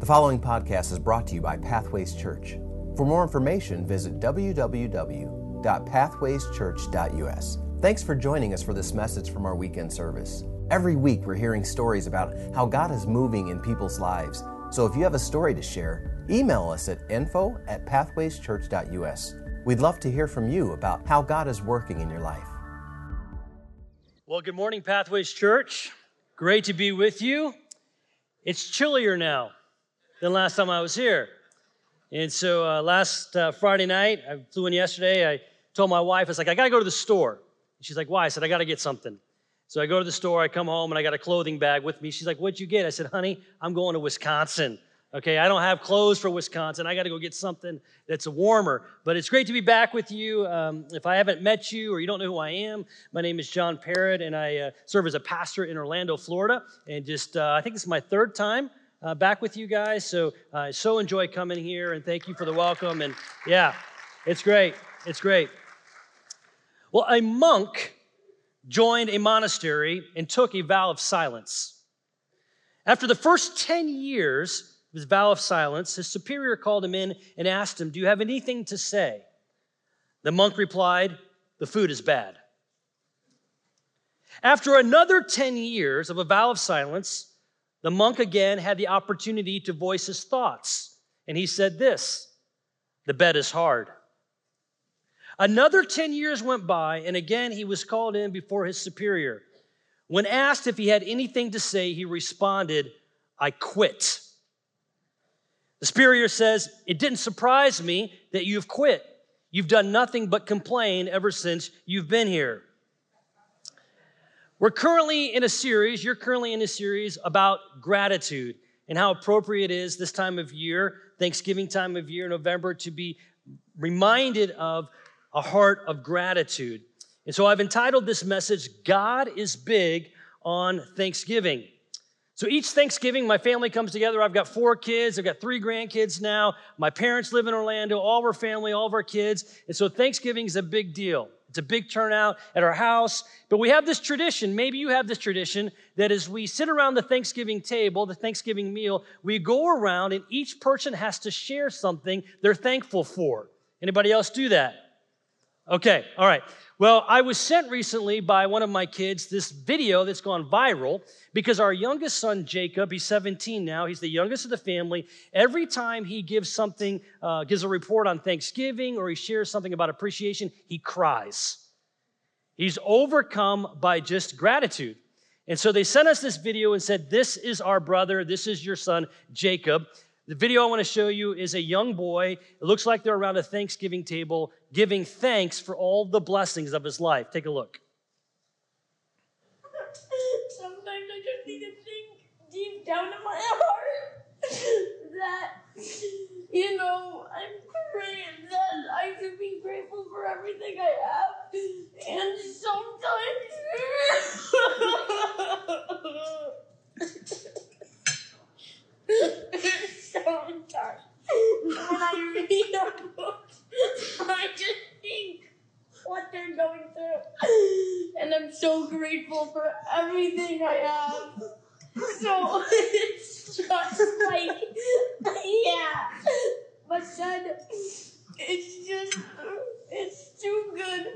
The following podcast is brought to you by Pathways Church. For more information, visit www.pathwayschurch.us. Thanks for joining us for this message from our weekend service. Every week, we're hearing stories about how God is moving in people's lives. So if you have a story to share, email us at info at pathwayschurch.us. We'd love to hear from you about how God is working in your life. Well, good morning, Pathways Church. Great to be with you. It's chillier now than last time I was here. And so uh, last uh, Friday night, I flew in yesterday. I told my wife, I was like, I got to go to the store. She's like, why? I said, I got to get something. So I go to the store, I come home, and I got a clothing bag with me. She's like, What'd you get? I said, Honey, I'm going to Wisconsin. Okay, I don't have clothes for Wisconsin. I got to go get something that's warmer. But it's great to be back with you. Um, if I haven't met you or you don't know who I am, my name is John Parrott, and I uh, serve as a pastor in Orlando, Florida. And just, uh, I think this is my third time uh, back with you guys. So uh, I so enjoy coming here, and thank you for the welcome. And yeah, it's great. It's great. Well, a monk joined a monastery and took a vow of silence. After the first 10 years of his vow of silence, his superior called him in and asked him, Do you have anything to say? The monk replied, The food is bad. After another 10 years of a vow of silence, the monk again had the opportunity to voice his thoughts. And he said this The bed is hard. Another 10 years went by, and again he was called in before his superior. When asked if he had anything to say, he responded, I quit. The superior says, It didn't surprise me that you've quit. You've done nothing but complain ever since you've been here. We're currently in a series, you're currently in a series about gratitude and how appropriate it is this time of year, Thanksgiving time of year, November, to be reminded of a heart of gratitude. And so I've entitled this message, God is Big on Thanksgiving. So each Thanksgiving, my family comes together. I've got four kids. I've got three grandkids now. My parents live in Orlando, all of our family, all of our kids. And so Thanksgiving is a big deal. It's a big turnout at our house. But we have this tradition, maybe you have this tradition, that as we sit around the Thanksgiving table, the Thanksgiving meal, we go around and each person has to share something they're thankful for. Anybody else do that? Okay, all right. Well, I was sent recently by one of my kids this video that's gone viral because our youngest son, Jacob, he's 17 now, he's the youngest of the family. Every time he gives something, uh, gives a report on Thanksgiving or he shares something about appreciation, he cries. He's overcome by just gratitude. And so they sent us this video and said, This is our brother, this is your son, Jacob. The video I want to show you is a young boy. It looks like they're around a Thanksgiving table giving thanks for all the blessings of his life. Take a look. Sometimes I just need to think deep down in my heart that, you know, I'm praying that I should be grateful for everything I have. And sometimes. sometimes when I read a book, I just think what they're going through. And I'm so grateful for everything I have. So it's just like, yeah. But then it's just, it's too good.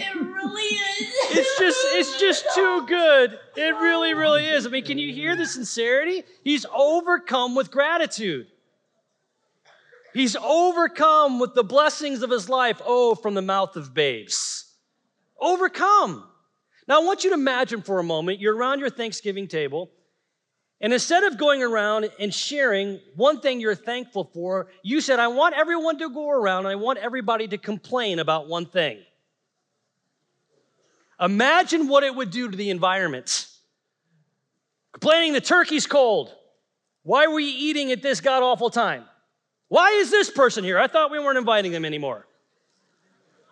It really is. It's just, it's just too good. It really, really is. I mean, can you hear the sincerity? He's overcome with gratitude. He's overcome with the blessings of his life, oh, from the mouth of babes. Overcome. Now, I want you to imagine for a moment you're around your Thanksgiving table, and instead of going around and sharing one thing you're thankful for, you said, I want everyone to go around and I want everybody to complain about one thing. Imagine what it would do to the environment. Complaining the turkey's cold. Why were you eating at this god awful time? Why is this person here? I thought we weren't inviting them anymore.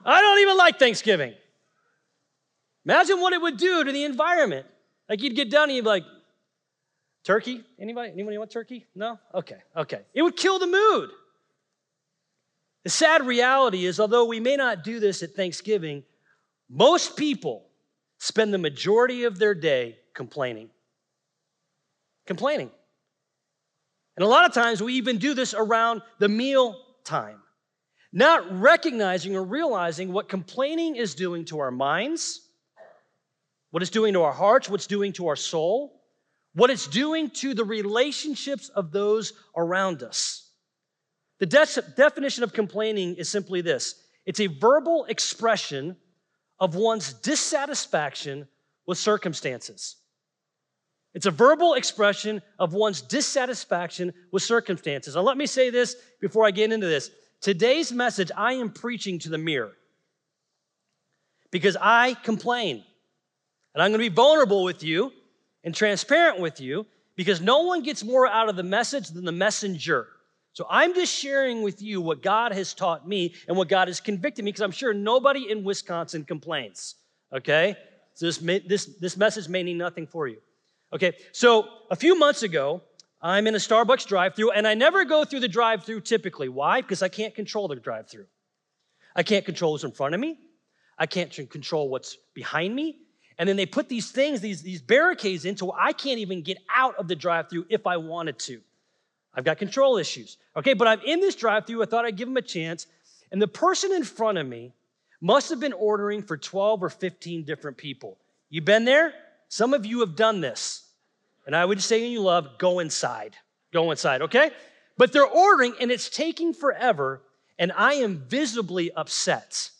I don't even like Thanksgiving. Imagine what it would do to the environment. Like you'd get done and you'd be like, turkey? Anybody? Anybody want turkey? No? Okay, okay. It would kill the mood. The sad reality is, although we may not do this at Thanksgiving, most people spend the majority of their day complaining. Complaining. And a lot of times we even do this around the meal time, not recognizing or realizing what complaining is doing to our minds, what it's doing to our hearts, what's doing to our soul, what it's doing to the relationships of those around us. The de- definition of complaining is simply this it's a verbal expression of one's dissatisfaction with circumstances. It's a verbal expression of one's dissatisfaction with circumstances. Now, let me say this before I get into this. Today's message, I am preaching to the mirror because I complain. And I'm going to be vulnerable with you and transparent with you because no one gets more out of the message than the messenger. So I'm just sharing with you what God has taught me and what God has convicted me because I'm sure nobody in Wisconsin complains. Okay? So this, this, this message may mean nothing for you. Okay, so a few months ago, I'm in a Starbucks drive through and I never go through the drive through typically. Why? Because I can't control the drive through. I can't control what's in front of me. I can't control what's behind me. And then they put these things, these, these barricades in, so I can't even get out of the drive through if I wanted to. I've got control issues. Okay, but I'm in this drive through. I thought I'd give them a chance. And the person in front of me must have been ordering for 12 or 15 different people. You been there? Some of you have done this. And I would say, you love, go inside. Go inside, okay? But they're ordering and it's taking forever, and I am visibly upset.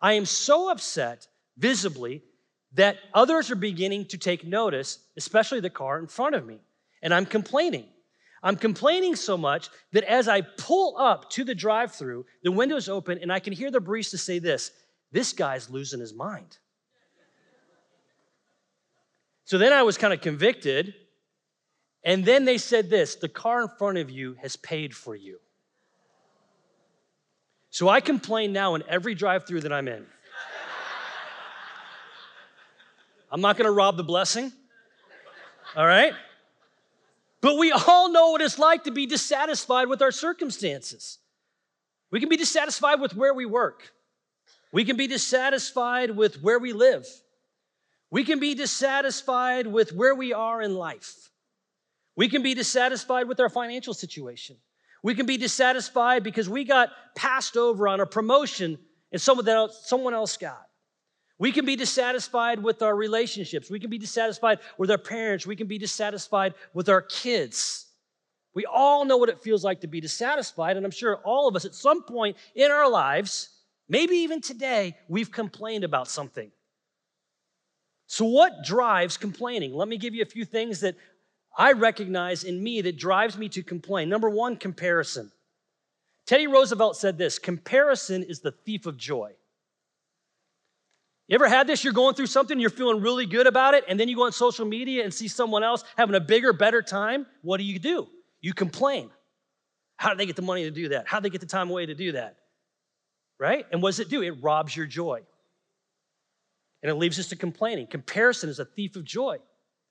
I am so upset visibly that others are beginning to take notice, especially the car in front of me. And I'm complaining. I'm complaining so much that as I pull up to the drive through, the window's open, and I can hear the barista say this this guy's losing his mind. So then I was kind of convicted. And then they said this the car in front of you has paid for you. So I complain now in every drive through that I'm in. I'm not going to rob the blessing. All right? But we all know what it's like to be dissatisfied with our circumstances. We can be dissatisfied with where we work. We can be dissatisfied with where we live. We can be dissatisfied with where we are in life. We can be dissatisfied with our financial situation. We can be dissatisfied because we got passed over on a promotion and someone else, someone else got. We can be dissatisfied with our relationships. We can be dissatisfied with our parents. We can be dissatisfied with our kids. We all know what it feels like to be dissatisfied, and I'm sure all of us at some point in our lives, maybe even today, we've complained about something. So, what drives complaining? Let me give you a few things that I recognize in me that drives me to complain. Number one, comparison. Teddy Roosevelt said this comparison is the thief of joy. You ever had this? You're going through something, you're feeling really good about it, and then you go on social media and see someone else having a bigger, better time. What do you do? You complain. How did they get the money to do that? How they get the time away to do that? Right? And what does it do? It robs your joy. And it leaves us to complaining. Comparison is a thief of joy,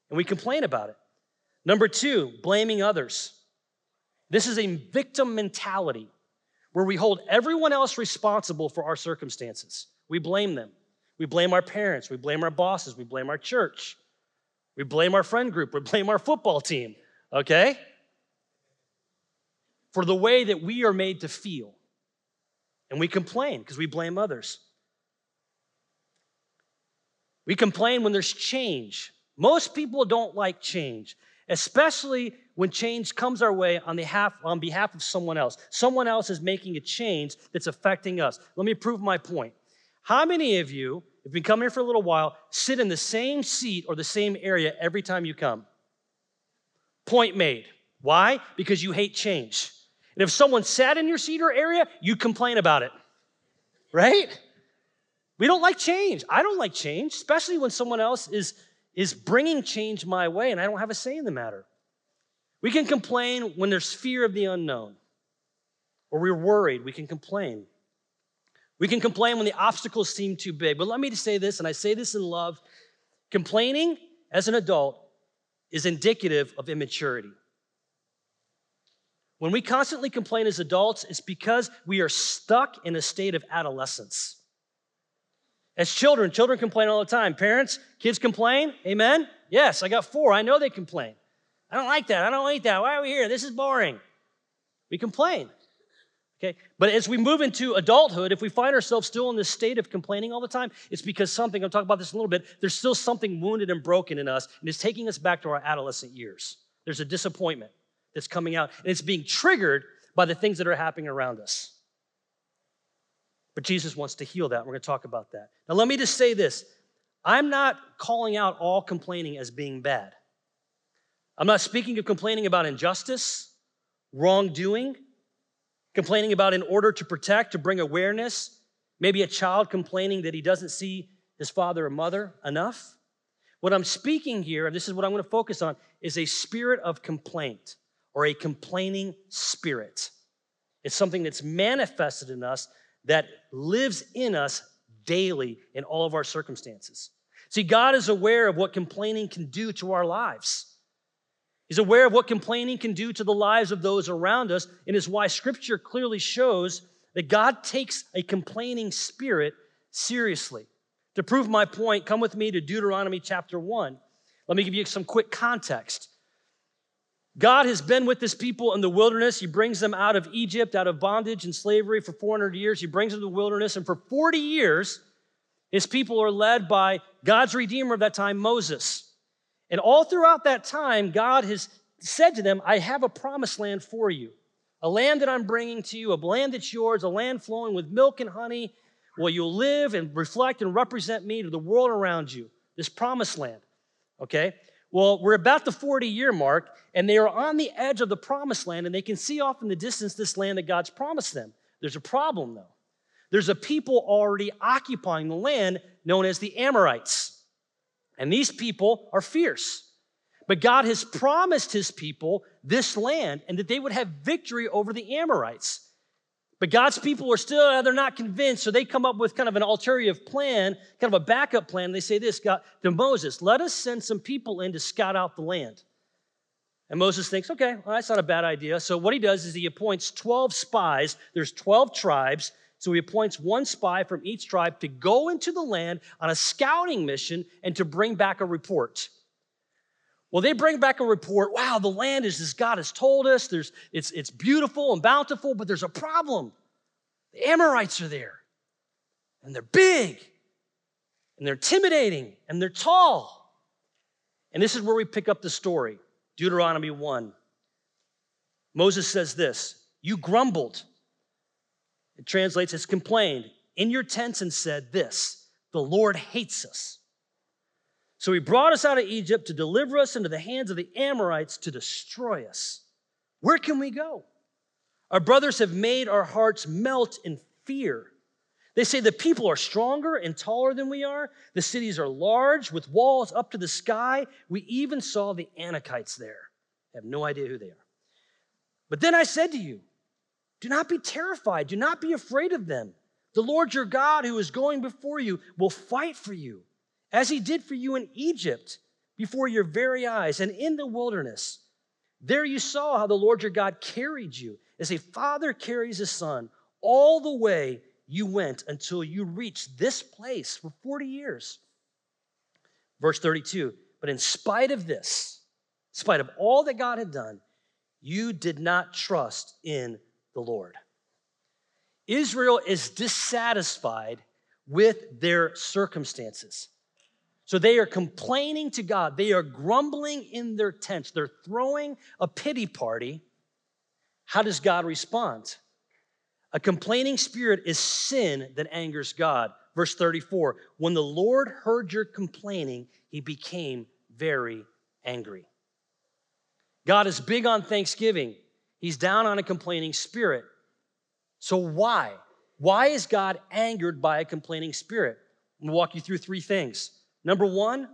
and we complain about it. Number two, blaming others. This is a victim mentality where we hold everyone else responsible for our circumstances. We blame them. We blame our parents, we blame our bosses, we blame our church, we blame our friend group, we blame our football team, okay? For the way that we are made to feel. And we complain because we blame others. We complain when there's change. Most people don't like change, especially when change comes our way on behalf, on behalf of someone else. Someone else is making a change that's affecting us. Let me prove my point. How many of you, if been coming here for a little while, sit in the same seat or the same area every time you come? Point made. Why? Because you hate change. And if someone sat in your seat or area, you complain about it. Right? We don't like change. I don't like change, especially when someone else is, is bringing change my way and I don't have a say in the matter. We can complain when there's fear of the unknown or we're worried. We can complain. We can complain when the obstacles seem too big. But let me just say this, and I say this in love complaining as an adult is indicative of immaturity. When we constantly complain as adults, it's because we are stuck in a state of adolescence. As children, children complain all the time. Parents, kids complain. Amen? Yes, I got four. I know they complain. I don't like that. I don't like that. Why are we here? This is boring. We complain. Okay? But as we move into adulthood, if we find ourselves still in this state of complaining all the time, it's because something, I'll talk about this in a little bit, there's still something wounded and broken in us, and it's taking us back to our adolescent years. There's a disappointment that's coming out, and it's being triggered by the things that are happening around us. But Jesus wants to heal that. We're going to talk about that. Now, let me just say this I'm not calling out all complaining as being bad. I'm not speaking of complaining about injustice, wrongdoing complaining about in order to protect, to bring awareness, maybe a child complaining that he doesn't see his father or mother enough. What I'm speaking here, and this is what I'm going to focus on, is a spirit of complaint or a complaining spirit. It's something that's manifested in us that lives in us daily in all of our circumstances. See, God is aware of what complaining can do to our lives. He's aware of what complaining can do to the lives of those around us, and is why Scripture clearly shows that God takes a complaining spirit seriously. To prove my point, come with me to Deuteronomy chapter 1. Let me give you some quick context. God has been with his people in the wilderness. He brings them out of Egypt, out of bondage and slavery for 400 years. He brings them to the wilderness, and for 40 years, his people are led by God's Redeemer of that time, Moses. And all throughout that time, God has said to them, I have a promised land for you, a land that I'm bringing to you, a land that's yours, a land flowing with milk and honey, where you'll live and reflect and represent me to the world around you, this promised land. Okay? Well, we're about the 40 year mark, and they are on the edge of the promised land, and they can see off in the distance this land that God's promised them. There's a problem, though. There's a people already occupying the land known as the Amorites. And these people are fierce. But God has promised his people this land and that they would have victory over the Amorites. But God's people are still, uh, they're not convinced, so they come up with kind of an alternative plan, kind of a backup plan. They say this God, to Moses, let us send some people in to scout out the land. And Moses thinks, okay, well, that's not a bad idea. So what he does is he appoints 12 spies. There's 12 tribes. So he appoints one spy from each tribe to go into the land on a scouting mission and to bring back a report. Well, they bring back a report. Wow, the land is as God has told us. There's, it's, it's beautiful and bountiful, but there's a problem. The Amorites are there, and they're big, and they're intimidating, and they're tall. And this is where we pick up the story Deuteronomy 1. Moses says this You grumbled it translates as complained in your tents and said this The Lord hates us. So he brought us out of Egypt to deliver us into the hands of the Amorites to destroy us. Where can we go? Our brothers have made our hearts melt in fear. They say the people are stronger and taller than we are. The cities are large with walls up to the sky. We even saw the Anakites there. I have no idea who they are. But then I said to you, do not be terrified. Do not be afraid of them. The Lord your God, who is going before you, will fight for you, as he did for you in Egypt, before your very eyes, and in the wilderness. There you saw how the Lord your God carried you, as a father carries his son, all the way you went until you reached this place for 40 years. Verse 32 But in spite of this, in spite of all that God had done, you did not trust in the Lord. Israel is dissatisfied with their circumstances. So they are complaining to God. They are grumbling in their tents. They're throwing a pity party. How does God respond? A complaining spirit is sin that angers God. Verse 34 When the Lord heard your complaining, he became very angry. God is big on thanksgiving. He's down on a complaining spirit. So, why? Why is God angered by a complaining spirit? I'm gonna walk you through three things. Number one,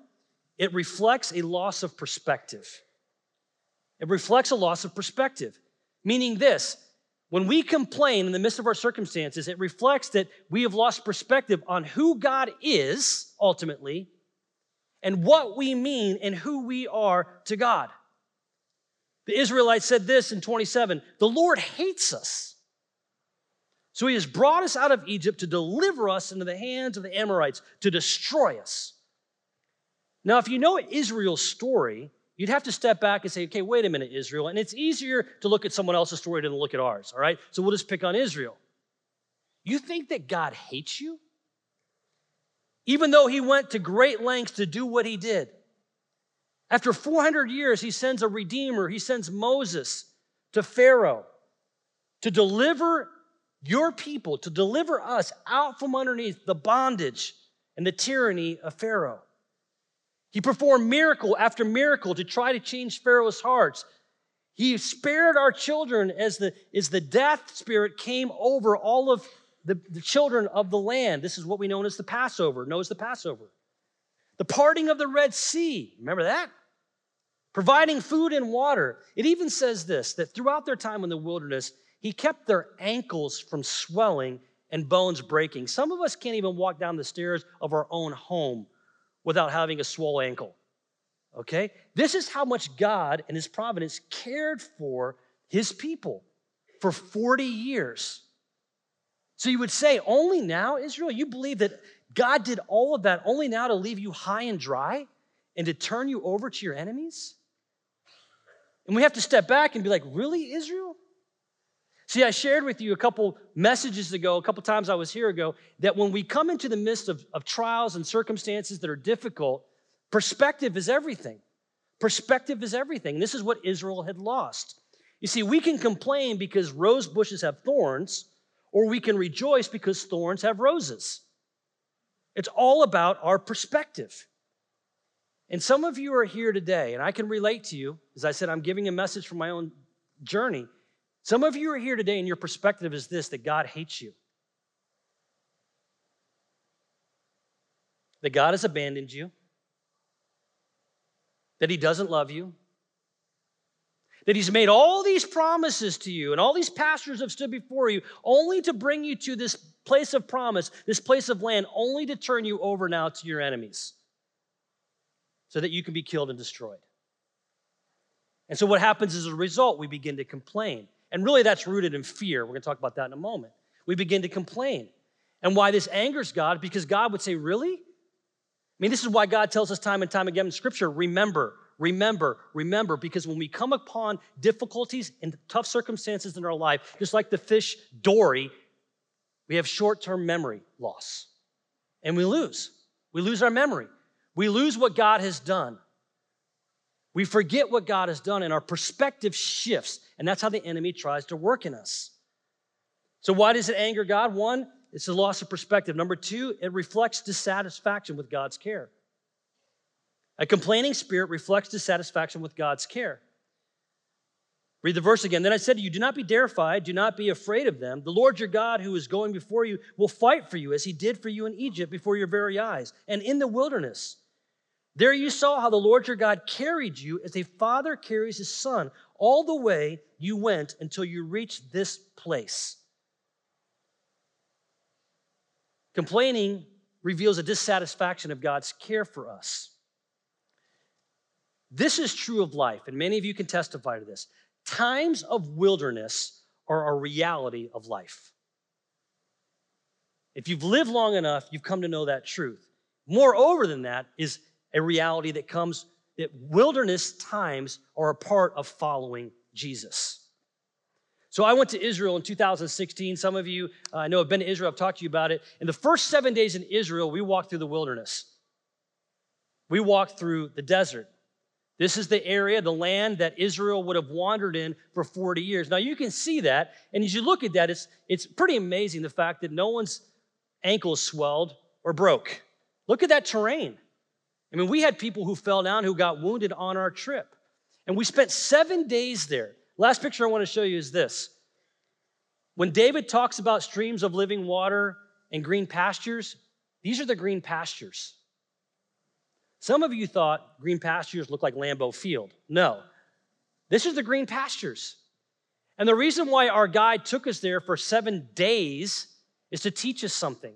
it reflects a loss of perspective. It reflects a loss of perspective, meaning this when we complain in the midst of our circumstances, it reflects that we have lost perspective on who God is ultimately and what we mean and who we are to God. The Israelites said this in 27 The Lord hates us. So he has brought us out of Egypt to deliver us into the hands of the Amorites, to destroy us. Now, if you know Israel's story, you'd have to step back and say, okay, wait a minute, Israel. And it's easier to look at someone else's story than to look at ours, all right? So we'll just pick on Israel. You think that God hates you? Even though he went to great lengths to do what he did. After 400 years, he sends a redeemer, he sends Moses to Pharaoh to deliver your people, to deliver us out from underneath the bondage and the tyranny of Pharaoh. He performed miracle after miracle to try to change Pharaoh's hearts. He spared our children as the, as the death spirit came over all of the, the children of the land. This is what we know as the Passover, knows the Passover. The parting of the Red Sea, remember that? Providing food and water. It even says this that throughout their time in the wilderness, he kept their ankles from swelling and bones breaking. Some of us can't even walk down the stairs of our own home without having a swollen ankle. Okay? This is how much God and his providence cared for his people for 40 years. So you would say, only now, Israel, you believe that God did all of that only now to leave you high and dry and to turn you over to your enemies? And we have to step back and be like, really, Israel? See, I shared with you a couple messages ago, a couple times I was here ago, that when we come into the midst of, of trials and circumstances that are difficult, perspective is everything. Perspective is everything. This is what Israel had lost. You see, we can complain because rose bushes have thorns, or we can rejoice because thorns have roses. It's all about our perspective. And some of you are here today, and I can relate to you. As I said, I'm giving a message from my own journey. Some of you are here today, and your perspective is this that God hates you, that God has abandoned you, that He doesn't love you, that he's made all these promises to you, and all these pastors have stood before you, only to bring you to this place of promise, this place of land, only to turn you over now to your enemies so that you can be killed and destroyed. And so, what happens as a result? We begin to complain. And really, that's rooted in fear. We're going to talk about that in a moment. We begin to complain. And why this angers God? Because God would say, Really? I mean, this is why God tells us time and time again in Scripture remember, remember, remember, because when we come upon difficulties and tough circumstances in our life, just like the fish Dory, we have short term memory loss and we lose. We lose our memory. We lose what God has done. We forget what God has done and our perspective shifts. And that's how the enemy tries to work in us. So, why does it anger God? One, it's a loss of perspective. Number two, it reflects dissatisfaction with God's care. A complaining spirit reflects dissatisfaction with God's care. Read the verse again. Then I said to you, Do not be terrified, do not be afraid of them. The Lord your God, who is going before you, will fight for you as he did for you in Egypt before your very eyes and in the wilderness. There you saw how the Lord your God carried you as a father carries his son all the way you went until you reached this place. Complaining reveals a dissatisfaction of God's care for us. This is true of life, and many of you can testify to this. Times of wilderness are a reality of life. If you've lived long enough, you've come to know that truth. Moreover than that is a reality that comes that wilderness times are a part of following Jesus. So I went to Israel in 2016. Some of you uh, I know have been to Israel. I've talked to you about it. In the first seven days in Israel, we walked through the wilderness. We walked through the desert. This is the area, the land that Israel would have wandered in for 40 years. Now you can see that, and as you look at that, it's, it's pretty amazing the fact that no one's ankles swelled or broke. Look at that terrain. I mean, we had people who fell down who got wounded on our trip. And we spent seven days there. Last picture I want to show you is this. When David talks about streams of living water and green pastures, these are the green pastures. Some of you thought green pastures look like Lambeau Field. No, this is the green pastures. And the reason why our guide took us there for seven days is to teach us something.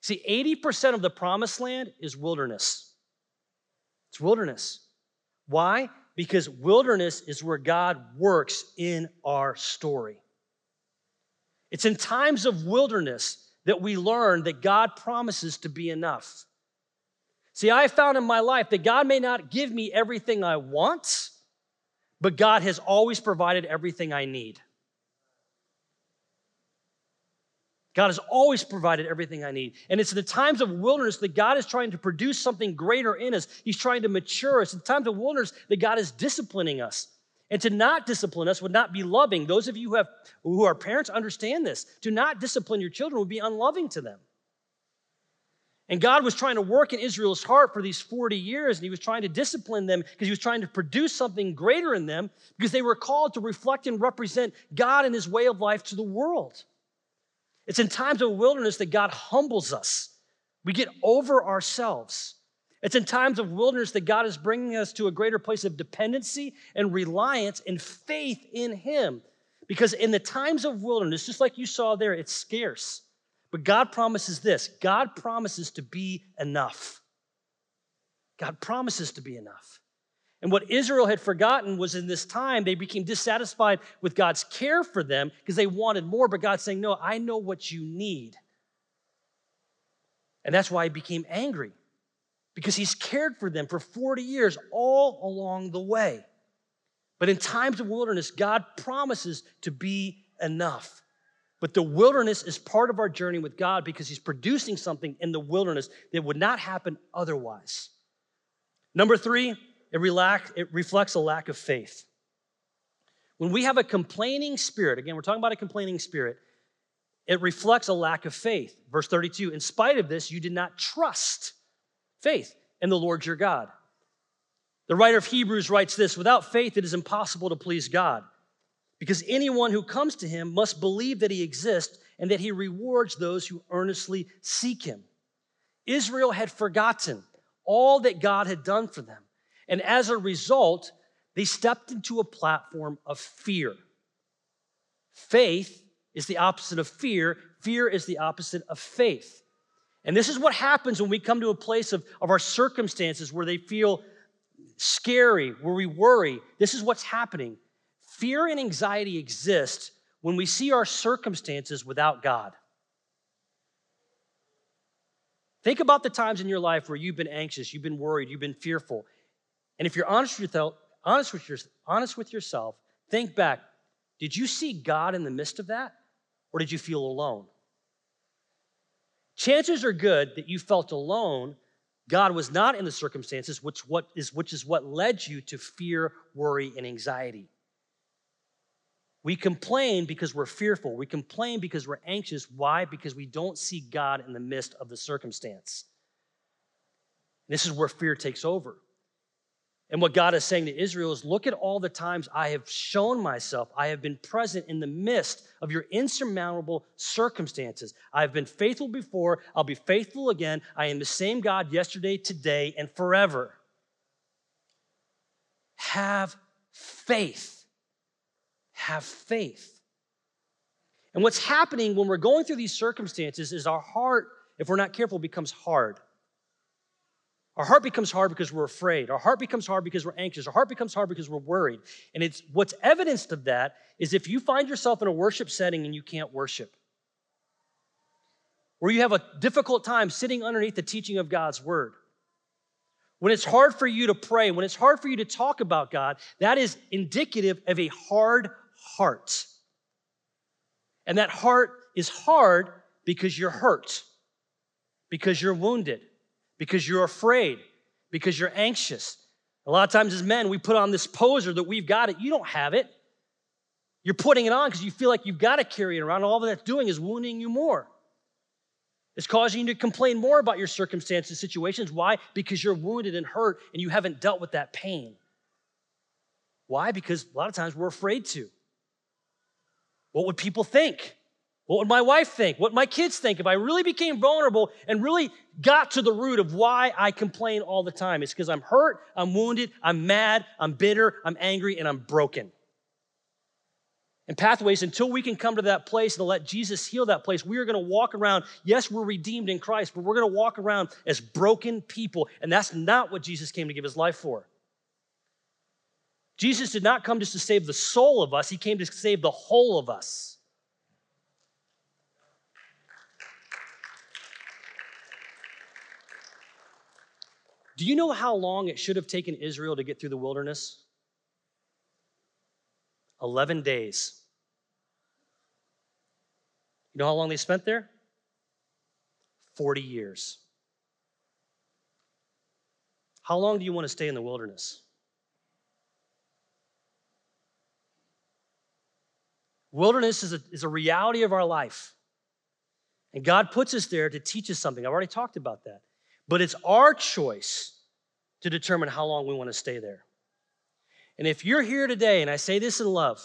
See, 80% of the promised land is wilderness. It's wilderness. Why? Because wilderness is where God works in our story. It's in times of wilderness that we learn that God promises to be enough. See, I found in my life that God may not give me everything I want, but God has always provided everything I need. God has always provided everything I need. And it's in the times of wilderness that God is trying to produce something greater in us. He's trying to mature us. In times of wilderness that God is disciplining us. And to not discipline us would not be loving. Those of you who, have, who are parents understand this. To not discipline your children would be unloving to them. And God was trying to work in Israel's heart for these 40 years, and He was trying to discipline them because He was trying to produce something greater in them because they were called to reflect and represent God and His way of life to the world. It's in times of wilderness that God humbles us. We get over ourselves. It's in times of wilderness that God is bringing us to a greater place of dependency and reliance and faith in Him. Because in the times of wilderness, just like you saw there, it's scarce. But God promises this God promises to be enough. God promises to be enough. And what Israel had forgotten was in this time, they became dissatisfied with God's care for them because they wanted more. But God's saying, No, I know what you need. And that's why he became angry because he's cared for them for 40 years all along the way. But in times of wilderness, God promises to be enough. But the wilderness is part of our journey with God because he's producing something in the wilderness that would not happen otherwise. Number three, it, relax, it reflects a lack of faith. When we have a complaining spirit, again, we're talking about a complaining spirit, it reflects a lack of faith. Verse 32 In spite of this, you did not trust faith in the Lord your God. The writer of Hebrews writes this Without faith, it is impossible to please God, because anyone who comes to him must believe that he exists and that he rewards those who earnestly seek him. Israel had forgotten all that God had done for them. And as a result, they stepped into a platform of fear. Faith is the opposite of fear, fear is the opposite of faith. And this is what happens when we come to a place of, of our circumstances where they feel scary, where we worry. This is what's happening. Fear and anxiety exist when we see our circumstances without God. Think about the times in your life where you've been anxious, you've been worried, you've been fearful. And if you're honest with yourself, honest with, your, honest with yourself, think back. Did you see God in the midst of that? Or did you feel alone? Chances are good that you felt alone. God was not in the circumstances, which, what is, which is what led you to fear, worry, and anxiety. We complain because we're fearful. We complain because we're anxious. Why? Because we don't see God in the midst of the circumstance. This is where fear takes over. And what God is saying to Israel is look at all the times I have shown myself. I have been present in the midst of your insurmountable circumstances. I have been faithful before. I'll be faithful again. I am the same God yesterday, today, and forever. Have faith. Have faith. And what's happening when we're going through these circumstances is our heart, if we're not careful, becomes hard. Our heart becomes hard because we're afraid. Our heart becomes hard because we're anxious. Our heart becomes hard because we're worried. And it's what's evidenced of that is if you find yourself in a worship setting and you can't worship, where you have a difficult time sitting underneath the teaching of God's word, when it's hard for you to pray, when it's hard for you to talk about God, that is indicative of a hard heart. And that heart is hard because you're hurt, because you're wounded because you're afraid, because you're anxious. A lot of times as men, we put on this poser that we've got it. You don't have it. You're putting it on because you feel like you've got to carry it around. All that's doing is wounding you more. It's causing you to complain more about your circumstances, situations. Why? Because you're wounded and hurt and you haven't dealt with that pain. Why? Because a lot of times we're afraid to. What would people think? What would my wife think? What my kids think if I really became vulnerable and really got to the root of why I complain all the time? It's because I'm hurt, I'm wounded, I'm mad, I'm bitter, I'm angry, and I'm broken. And pathways, until we can come to that place and let Jesus heal that place, we are going to walk around. Yes, we're redeemed in Christ, but we're going to walk around as broken people. And that's not what Jesus came to give his life for. Jesus did not come just to save the soul of us, he came to save the whole of us. Do you know how long it should have taken Israel to get through the wilderness? 11 days. You know how long they spent there? 40 years. How long do you want to stay in the wilderness? Wilderness is a, is a reality of our life. And God puts us there to teach us something. I've already talked about that. But it's our choice to determine how long we want to stay there. And if you're here today, and I say this in love,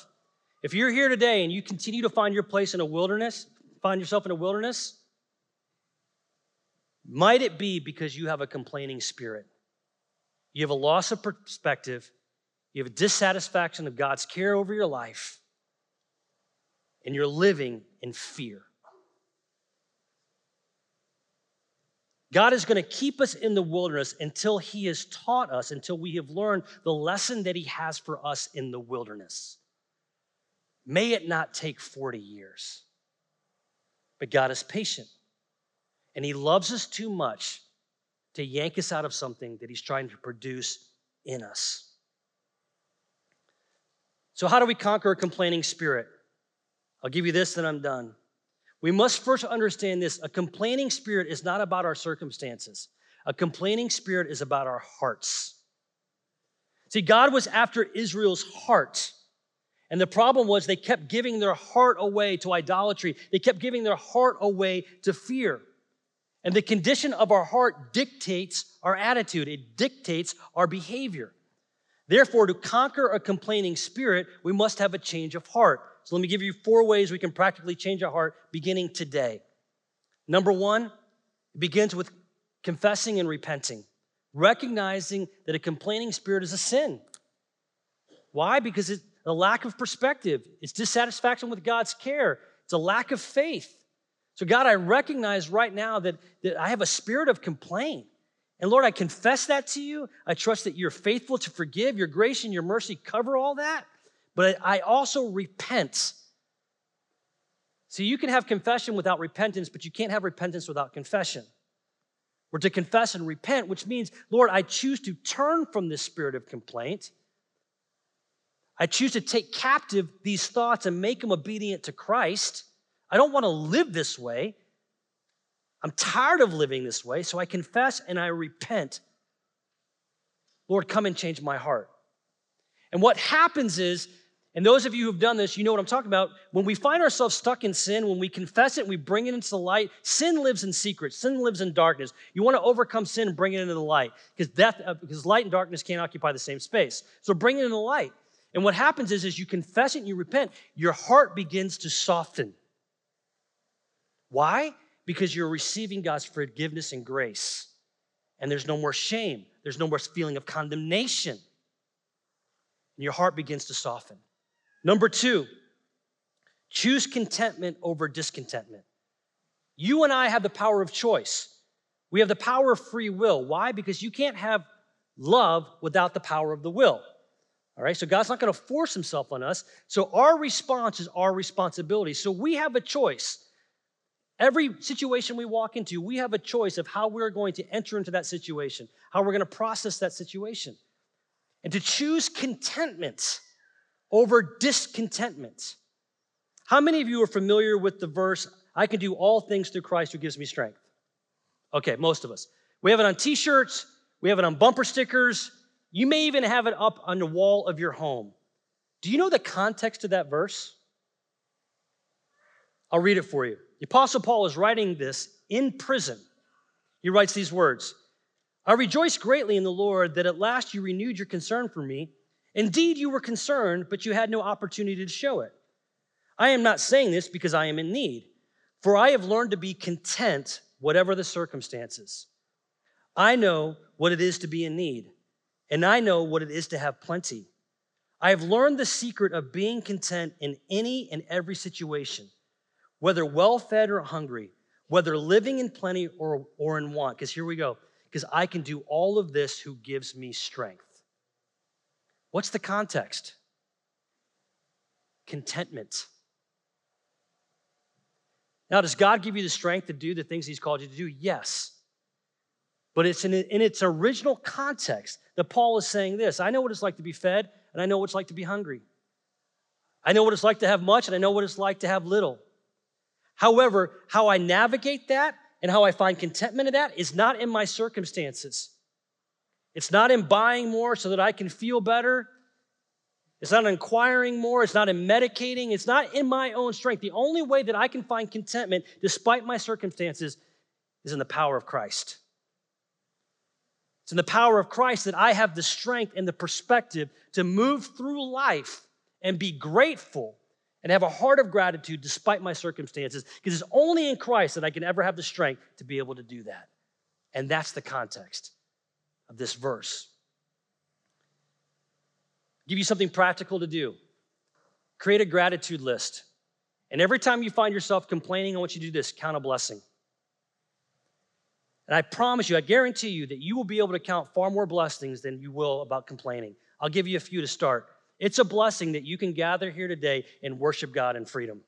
if you're here today and you continue to find your place in a wilderness, find yourself in a wilderness, might it be because you have a complaining spirit? You have a loss of perspective, you have a dissatisfaction of God's care over your life, and you're living in fear. God is going to keep us in the wilderness until He has taught us, until we have learned the lesson that He has for us in the wilderness. May it not take 40 years. But God is patient, and He loves us too much to yank us out of something that He's trying to produce in us. So, how do we conquer a complaining spirit? I'll give you this, then I'm done. We must first understand this a complaining spirit is not about our circumstances, a complaining spirit is about our hearts. See, God was after Israel's heart. And the problem was they kept giving their heart away to idolatry. They kept giving their heart away to fear. And the condition of our heart dictates our attitude, it dictates our behavior. Therefore, to conquer a complaining spirit, we must have a change of heart. So let me give you four ways we can practically change our heart beginning today. Number one, it begins with confessing and repenting, recognizing that a complaining spirit is a sin. Why? Because it's a lack of perspective, it's dissatisfaction with God's care, it's a lack of faith. So, God, I recognize right now that, that I have a spirit of complaint. And Lord, I confess that to you. I trust that you're faithful to forgive. Your grace and your mercy cover all that but I also repent. See, you can have confession without repentance, but you can't have repentance without confession. We're to confess and repent, which means, Lord, I choose to turn from this spirit of complaint. I choose to take captive these thoughts and make them obedient to Christ. I don't want to live this way. I'm tired of living this way, so I confess and I repent. Lord, come and change my heart. And what happens is and those of you who've done this, you know what I'm talking about. When we find ourselves stuck in sin, when we confess it, we bring it into the light, sin lives in secret, sin lives in darkness. You want to overcome sin and bring it into the light because death, uh, because light and darkness can't occupy the same space. So bring it into the light. And what happens is, as you confess it and you repent, your heart begins to soften. Why? Because you're receiving God's forgiveness and grace. And there's no more shame, there's no more feeling of condemnation. And your heart begins to soften. Number two, choose contentment over discontentment. You and I have the power of choice. We have the power of free will. Why? Because you can't have love without the power of the will. All right, so God's not going to force himself on us. So our response is our responsibility. So we have a choice. Every situation we walk into, we have a choice of how we're going to enter into that situation, how we're going to process that situation. And to choose contentment over discontentment. How many of you are familiar with the verse, I can do all things through Christ who gives me strength? Okay, most of us. We have it on t shirts, we have it on bumper stickers. You may even have it up on the wall of your home. Do you know the context of that verse? I'll read it for you. The Apostle Paul is writing this in prison. He writes these words I rejoice greatly in the Lord that at last you renewed your concern for me. Indeed, you were concerned, but you had no opportunity to show it. I am not saying this because I am in need, for I have learned to be content, whatever the circumstances. I know what it is to be in need, and I know what it is to have plenty. I have learned the secret of being content in any and every situation, whether well fed or hungry, whether living in plenty or, or in want. Because here we go, because I can do all of this who gives me strength. What's the context? Contentment. Now, does God give you the strength to do the things He's called you to do? Yes. But it's in, in its original context that Paul is saying this I know what it's like to be fed, and I know what it's like to be hungry. I know what it's like to have much, and I know what it's like to have little. However, how I navigate that and how I find contentment in that is not in my circumstances. It's not in buying more so that I can feel better. It's not in inquiring more. It's not in medicating. It's not in my own strength. The only way that I can find contentment despite my circumstances is in the power of Christ. It's in the power of Christ that I have the strength and the perspective to move through life and be grateful and have a heart of gratitude despite my circumstances, because it's only in Christ that I can ever have the strength to be able to do that. And that's the context of this verse. give you something practical to do. Create a gratitude list. And every time you find yourself complaining, I want you to do this count a blessing. And I promise you, I guarantee you that you will be able to count far more blessings than you will about complaining. I'll give you a few to start. It's a blessing that you can gather here today and worship God in freedom.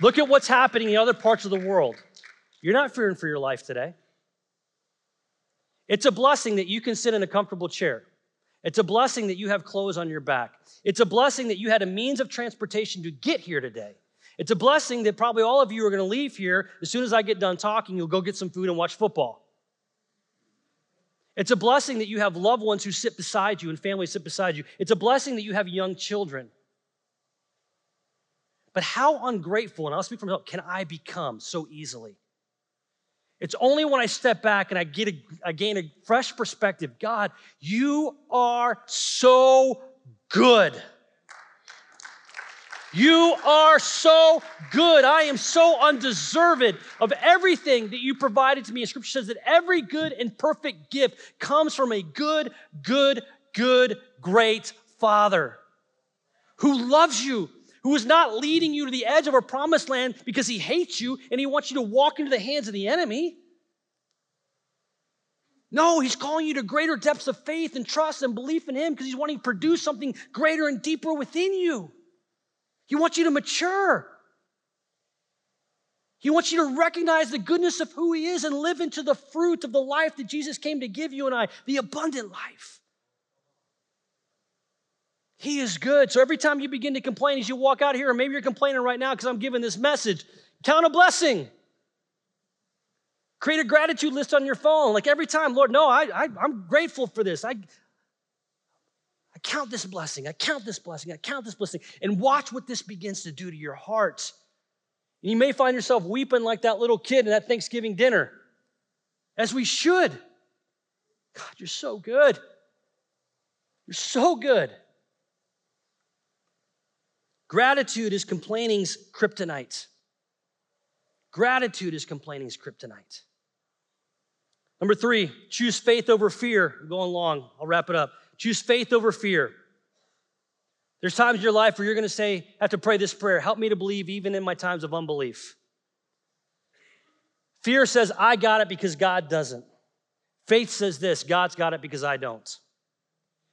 Look at what's happening in other parts of the world. You're not fearing for your life today. It's a blessing that you can sit in a comfortable chair. It's a blessing that you have clothes on your back. It's a blessing that you had a means of transportation to get here today. It's a blessing that probably all of you are going to leave here. As soon as I get done talking, you'll go get some food and watch football. It's a blessing that you have loved ones who sit beside you and families sit beside you. It's a blessing that you have young children. But how ungrateful, and I'll speak from help, can I become so easily? It's only when I step back and I, get a, I gain a fresh perspective. God, you are so good. You are so good. I am so undeserved of everything that you provided to me. And scripture says that every good and perfect gift comes from a good, good, good, great Father who loves you, who is not leading you to the edge of a promised land because he hates you and he wants you to walk into the hands of the enemy. No, he's calling you to greater depths of faith and trust and belief in him because he's wanting to produce something greater and deeper within you. He wants you to mature. He wants you to recognize the goodness of who He is and live into the fruit of the life that Jesus came to give you and I, the abundant life. He is good. So every time you begin to complain as you walk out here, or maybe you're complaining right now because I'm giving this message, count a blessing. Create a gratitude list on your phone. Like every time, Lord, no, I, I, am grateful for this. I, I count this blessing, I count this blessing, I count this blessing, and watch what this begins to do to your heart. And you may find yourself weeping like that little kid in that Thanksgiving dinner, as we should. God, you're so good. You're so good. Gratitude is complaining's kryptonite. Gratitude is complaining's kryptonite. Number three, choose faith over fear. I'm going long. I'll wrap it up. Choose faith over fear. There's times in your life where you're going to say, have to pray this prayer help me to believe even in my times of unbelief. Fear says, I got it because God doesn't. Faith says this God's got it because I don't.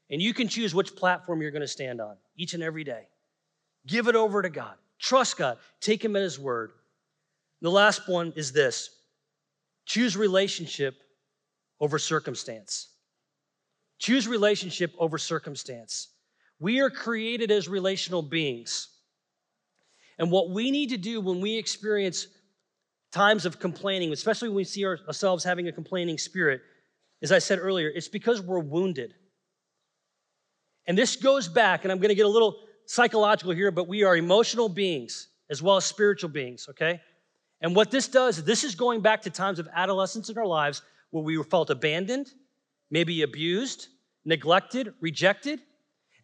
And you can choose which platform you're going to stand on each and every day. Give it over to God. Trust God. Take Him at His word. The last one is this choose relationship over circumstance. Choose relationship over circumstance. We are created as relational beings. And what we need to do when we experience times of complaining, especially when we see ourselves having a complaining spirit, as I said earlier, it's because we're wounded. And this goes back, and I'm going to get a little psychological here, but we are emotional beings as well as spiritual beings, okay? And what this does, this is going back to times of adolescence in our lives where we felt abandoned, maybe abused, neglected, rejected.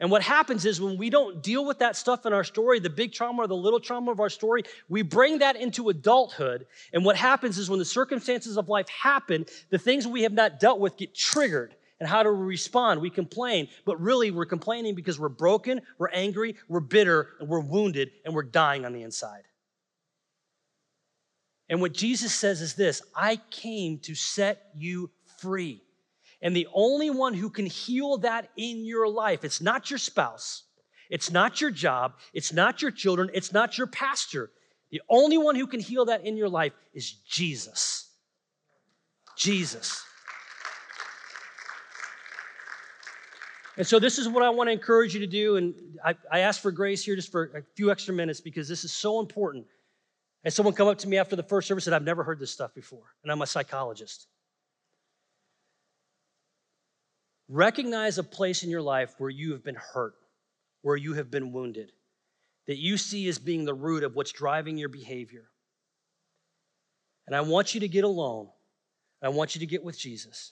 And what happens is when we don't deal with that stuff in our story, the big trauma or the little trauma of our story, we bring that into adulthood. And what happens is when the circumstances of life happen, the things we have not dealt with get triggered. And how do we respond? We complain, but really we're complaining because we're broken, we're angry, we're bitter, and we're wounded, and we're dying on the inside. And what Jesus says is this I came to set you free. And the only one who can heal that in your life, it's not your spouse, it's not your job, it's not your children, it's not your pastor. The only one who can heal that in your life is Jesus. Jesus. And so, this is what I want to encourage you to do. And I, I ask for grace here just for a few extra minutes because this is so important. And someone come up to me after the first service and I've never heard this stuff before, and I'm a psychologist. Recognize a place in your life where you have been hurt, where you have been wounded, that you see as being the root of what's driving your behavior. And I want you to get alone. I want you to get with Jesus.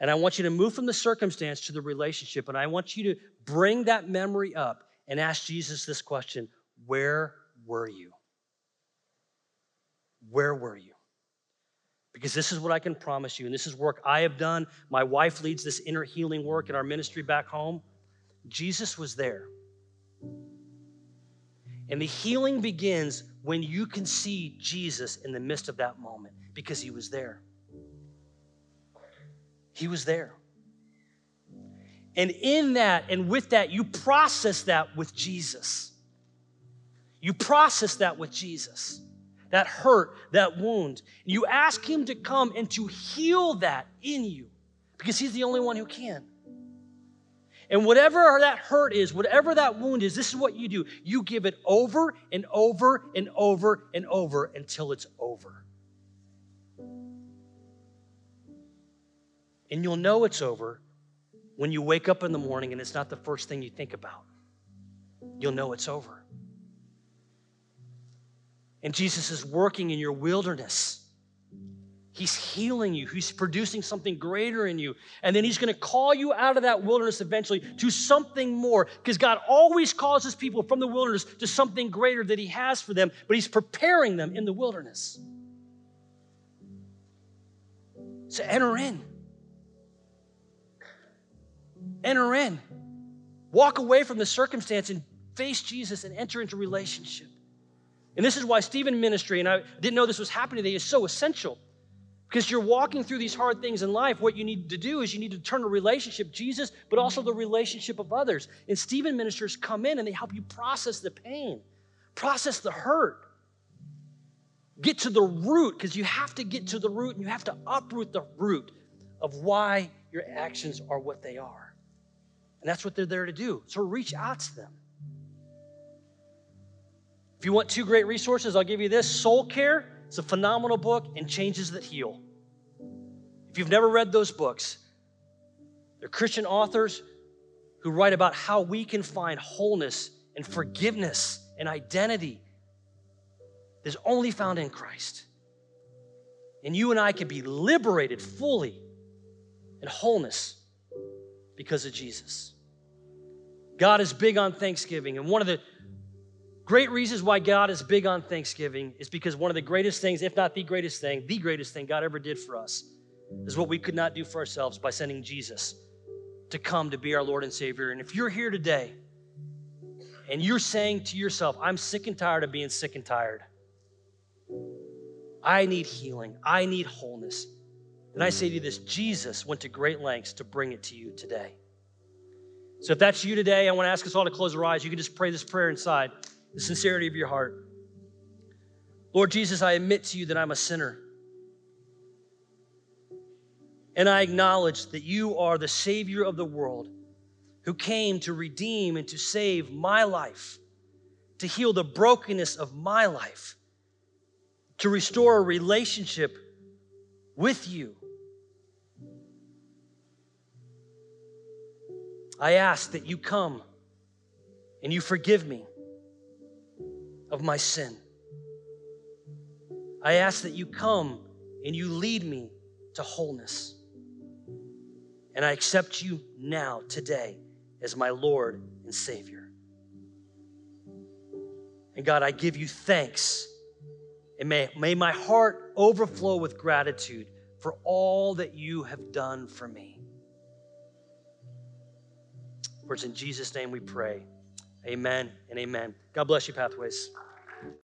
And I want you to move from the circumstance to the relationship. And I want you to bring that memory up and ask Jesus this question Where were you? Where were you? Because this is what I can promise you, and this is work I have done. My wife leads this inner healing work in our ministry back home. Jesus was there. And the healing begins when you can see Jesus in the midst of that moment because he was there. He was there. And in that and with that, you process that with Jesus. You process that with Jesus that hurt, that wound. You ask Him to come and to heal that in you because He's the only one who can. And whatever that hurt is, whatever that wound is, this is what you do. You give it over and over and over and over until it's over. And you'll know it's over when you wake up in the morning and it's not the first thing you think about. You'll know it's over. And Jesus is working in your wilderness. He's healing you. He's producing something greater in you. And then he's going to call you out of that wilderness eventually to something more. Because God always causes people from the wilderness to something greater that he has for them, but he's preparing them in the wilderness. So enter in. Enter in. Walk away from the circumstance and face Jesus and enter into relationship. And this is why Stephen ministry, and I didn't know this was happening today, is so essential. Because you're walking through these hard things in life, what you need to do is you need to turn a relationship, Jesus, but also the relationship of others. And Stephen ministers come in and they help you process the pain, process the hurt, get to the root, because you have to get to the root and you have to uproot the root of why your actions are what they are. And that's what they're there to do. So reach out to them. If you want two great resources, I'll give you this Soul Care. It's a phenomenal book and Changes That Heal. If you've never read those books, they're Christian authors who write about how we can find wholeness and forgiveness and identity that's only found in Christ. And you and I can be liberated fully in wholeness because of Jesus. God is big on Thanksgiving, and one of the Great reasons why God is big on Thanksgiving is because one of the greatest things, if not the greatest thing, the greatest thing God ever did for us is what we could not do for ourselves by sending Jesus to come to be our Lord and Savior. And if you're here today and you're saying to yourself, I'm sick and tired of being sick and tired, I need healing, I need wholeness, then I say to you this Jesus went to great lengths to bring it to you today. So if that's you today, I want to ask us all to close our eyes. You can just pray this prayer inside the sincerity of your heart. Lord Jesus, I admit to you that I'm a sinner. And I acknowledge that you are the Savior of the world who came to redeem and to save my life, to heal the brokenness of my life, to restore a relationship with you. I ask that you come and you forgive me of my sin. I ask that you come and you lead me to wholeness. And I accept you now, today, as my Lord and Savior. And God, I give you thanks. And may, may my heart overflow with gratitude for all that you have done for me. For it's in Jesus' name we pray. Amen and amen. God bless you, Pathways.